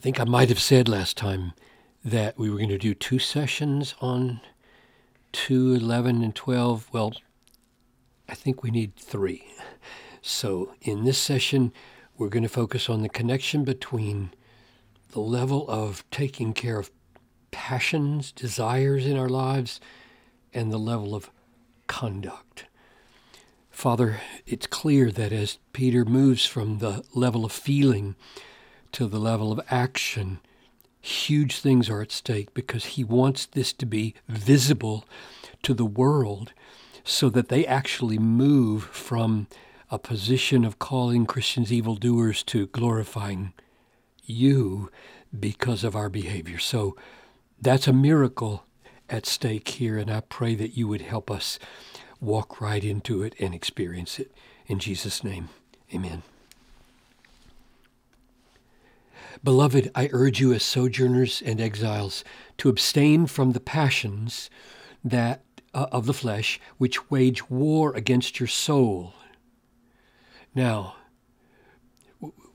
I think I might have said last time that we were going to do two sessions on 2, 11, and 12. Well, I think we need three. So in this session, we're going to focus on the connection between the level of taking care of passions, desires in our lives, and the level of conduct. Father, it's clear that as Peter moves from the level of feeling to the level of action, huge things are at stake because he wants this to be visible to the world so that they actually move from a position of calling Christians evildoers to glorifying you because of our behavior. So that's a miracle at stake here, and I pray that you would help us walk right into it and experience it. In Jesus' name, amen. Beloved, I urge you as sojourners and exiles to abstain from the passions that uh, of the flesh which wage war against your soul. Now,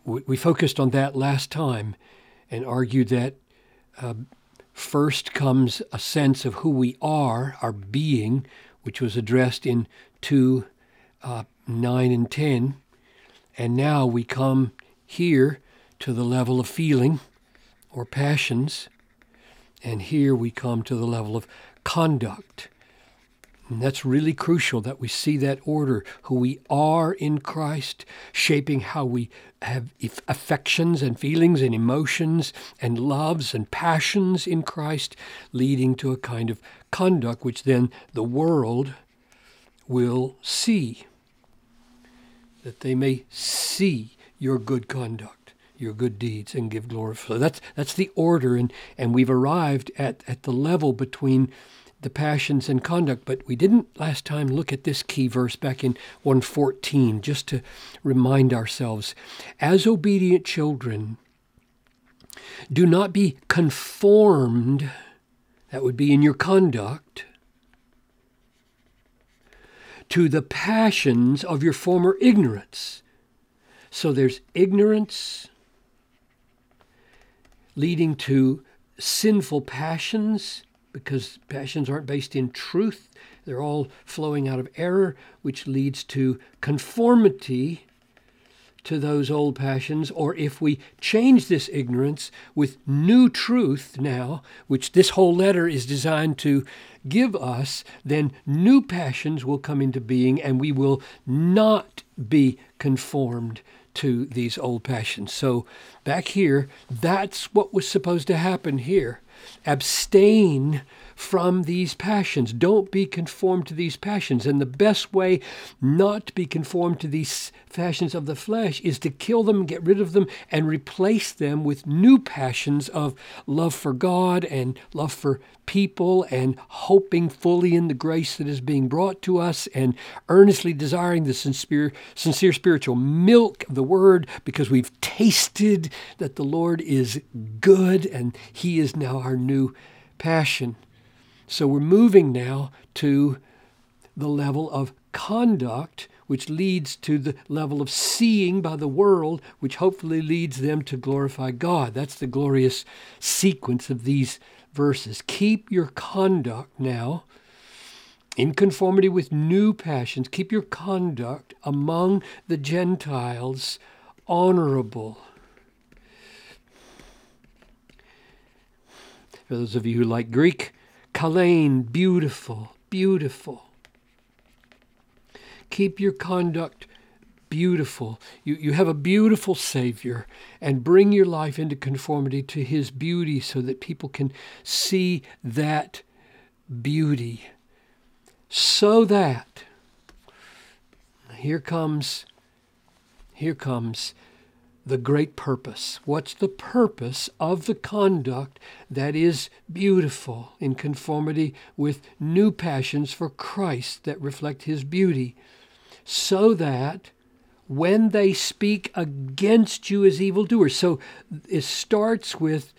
we focused on that last time and argued that uh, first comes a sense of who we are, our being, which was addressed in 2 uh, 9 and 10. And now we come here to the level of feeling or passions. And here we come to the level of conduct. And that's really crucial that we see that order, who we are in Christ, shaping how we have affections and feelings and emotions and loves and passions in Christ, leading to a kind of conduct which then the world will see. That they may see your good conduct your good deeds and give glory. So that's that's the order, and and we've arrived at at the level between the passions and conduct. But we didn't last time look at this key verse back in 114, just to remind ourselves, as obedient children, do not be conformed. That would be in your conduct to the passions of your former ignorance. So there's ignorance, leading to sinful passions because passions aren't based in truth. They're all flowing out of error, which leads to conformity to those old passions. Or if we change this ignorance with new truth now, which this whole letter is designed to give us, then new passions will come into being and we will not be conformed to these old passions. So back here, that's what was supposed to happen here. Abstain from these passions. Don't be conformed to these passions. And the best way not to be conformed to these passions of the flesh is to kill them, get rid of them, and replace them with new passions of love for God and love for people and hoping fully in the grace that is being brought to us and earnestly desiring the sincere, sincere spiritual milk of the word because we've tasted that the Lord is good and he is now our new passion. So we're moving now to the level of conduct, which leads to the level of seeing by the world, which hopefully leads them to glorify God. That's the glorious sequence of these verses. Keep your conduct now in conformity with new passions. Keep your conduct among the Gentiles honorable. For those of you who like Greek, Kalein, beautiful, beautiful. Keep your conduct beautiful. You, you have a beautiful Savior, and bring your life into conformity to His beauty so that people can see that beauty. So that, here comes, here comes the great purpose. What's the purpose of the conduct that is beautiful in conformity with new passions for Christ that reflect his beauty? So that when they speak against you as evildoers. So it starts with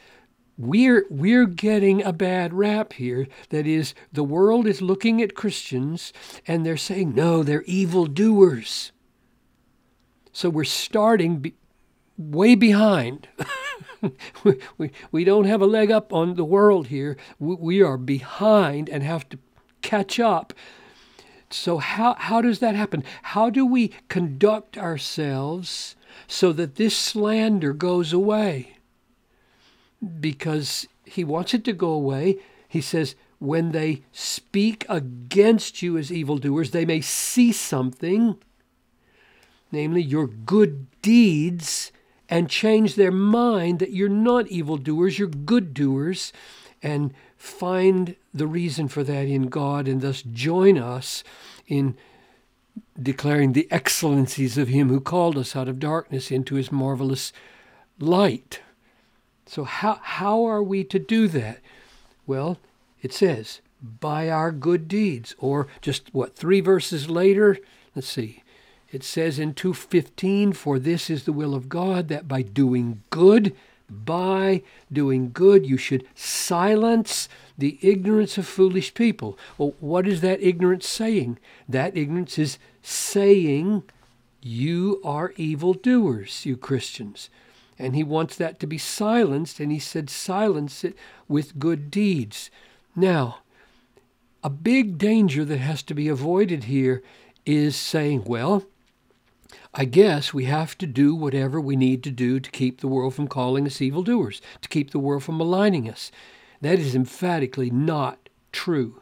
we're we're getting a bad rap here that is the world is looking at Christians and they're saying no they're evildoers so we're starting way behind. we, we, we don't have a leg up on the world here. We, we are behind and have to catch up. So, how, how does that happen? How do we conduct ourselves so that this slander goes away? Because he wants it to go away. He says, when they speak against you as evildoers, they may see something, namely your good deeds, and change their mind that you're not evildoers, you're good doers, and find the reason for that in God and thus join us in declaring the excellencies of Him who called us out of darkness into His marvelous light. So, how, how are we to do that? Well, it says, by our good deeds. Or just what, three verses later? Let's see. It says in 2:15, "For this is the will of God, that by doing good, by doing good, you should silence the ignorance of foolish people." Well, what is that ignorance saying? That ignorance is saying you are evildoers, you Christians. And he wants that to be silenced, and he said, silence it with good deeds. Now, a big danger that has to be avoided here is saying, well, I guess we have to do whatever we need to do to keep the world from calling us evildoers, to keep the world from maligning us. That is emphatically not true.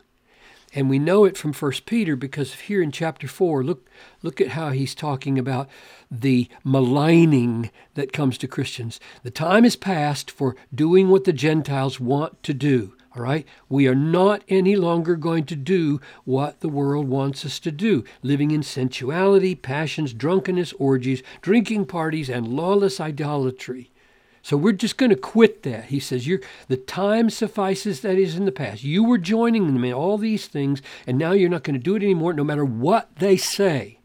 And we know it from 1 Peter because here in chapter 4, look, look at how he's talking about the maligning that comes to Christians. The time is past for doing what the Gentiles want to do. All right? We are not any longer going to do what the world wants us to do living in sensuality, passions, drunkenness, orgies, drinking parties, and lawless idolatry. So we're just going to quit that. He says, you're, the time suffices that is in the past. You were joining them in all these things, and now you're not going to do it anymore, no matter what they say.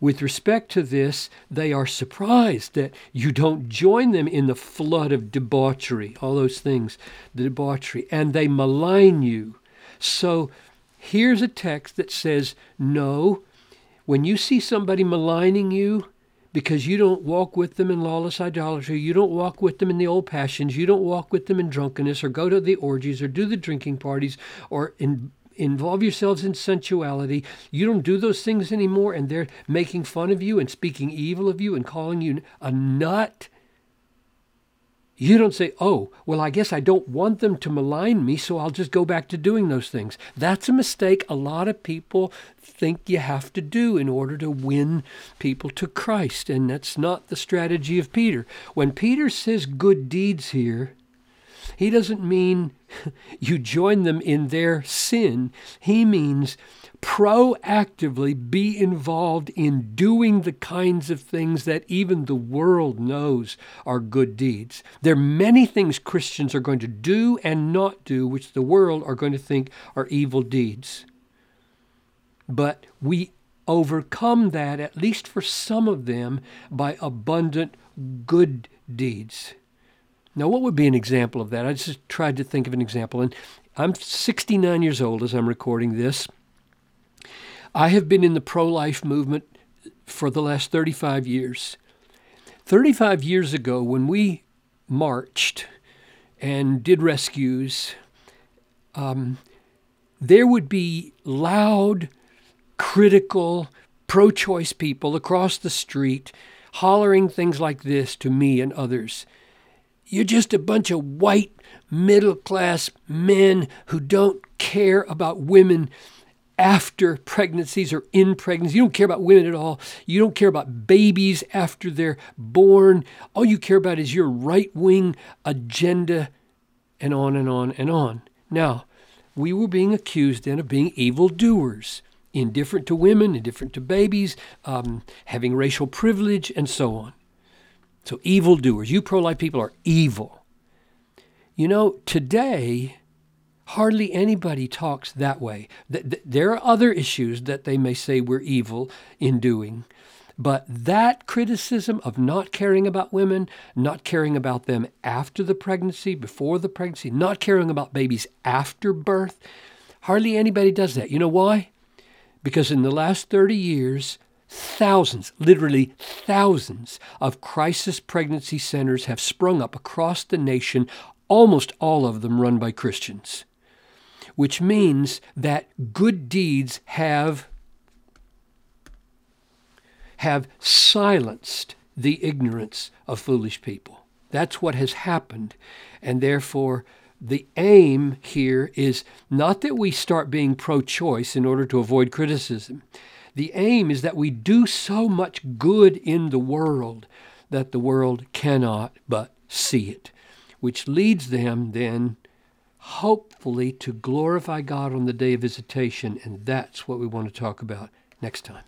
With respect to this, they are surprised that you don't join them in the flood of debauchery, all those things, the debauchery, and they malign you. So here's a text that says, no, when you see somebody maligning you, because you don't walk with them in lawless idolatry. You don't walk with them in the old passions. You don't walk with them in drunkenness or go to the orgies or do the drinking parties or in, involve yourselves in sensuality. You don't do those things anymore, and they're making fun of you and speaking evil of you and calling you a nut you don't say, oh, well, I guess I don't want them to malign me, so I'll just go back to doing those things. That's a mistake a lot of people think you have to do in order to win people to Christ. And that's not the strategy of Peter. When Peter says good deeds here, he doesn't mean you join them in their sin. He means proactively be involved in doing the kinds of things that even the world knows are good deeds. There are many things Christians are going to do and not do which the world are going to think are evil deeds. But we overcome that, at least for some of them, by abundant good deeds. Now, what would be an example of that? I just tried to think of an example. And I'm 69 years old as I'm recording this. I have been in the pro life movement for the last 35 years. 35 years ago, when we marched and did rescues, um, there would be loud, critical, pro choice people across the street hollering things like this to me and others. You're just a bunch of white, middle class men who don't care about women after pregnancies or in pregnancy. You don't care about women at all. You don't care about babies after they're born. All you care about is your right wing agenda, and on and on and on. Now, we were being accused then of being evil doers, indifferent to women, indifferent to babies, um, having racial privilege, and so on. So, evildoers. You pro life people are evil. You know, today, Hardly anybody talks that way. There are other issues that they may say we're evil in doing. But that criticism of not caring about women, not caring about them after the pregnancy, before the pregnancy, not caring about babies after birth, hardly anybody does that. You know why? Because in the last 30 years, thousands, literally thousands, of crisis pregnancy centers have sprung up across the nation, almost all of them run by Christians, which means that good deeds have have silenced the ignorance of foolish people. That's what has happened. And therefore, the aim here is not that we start being pro choice in order to avoid criticism. The aim is that we do so much good in the world that the world cannot but see it, which leads them then, hopefully, to glorify God on the day of visitation. And that's what we want to talk about next time.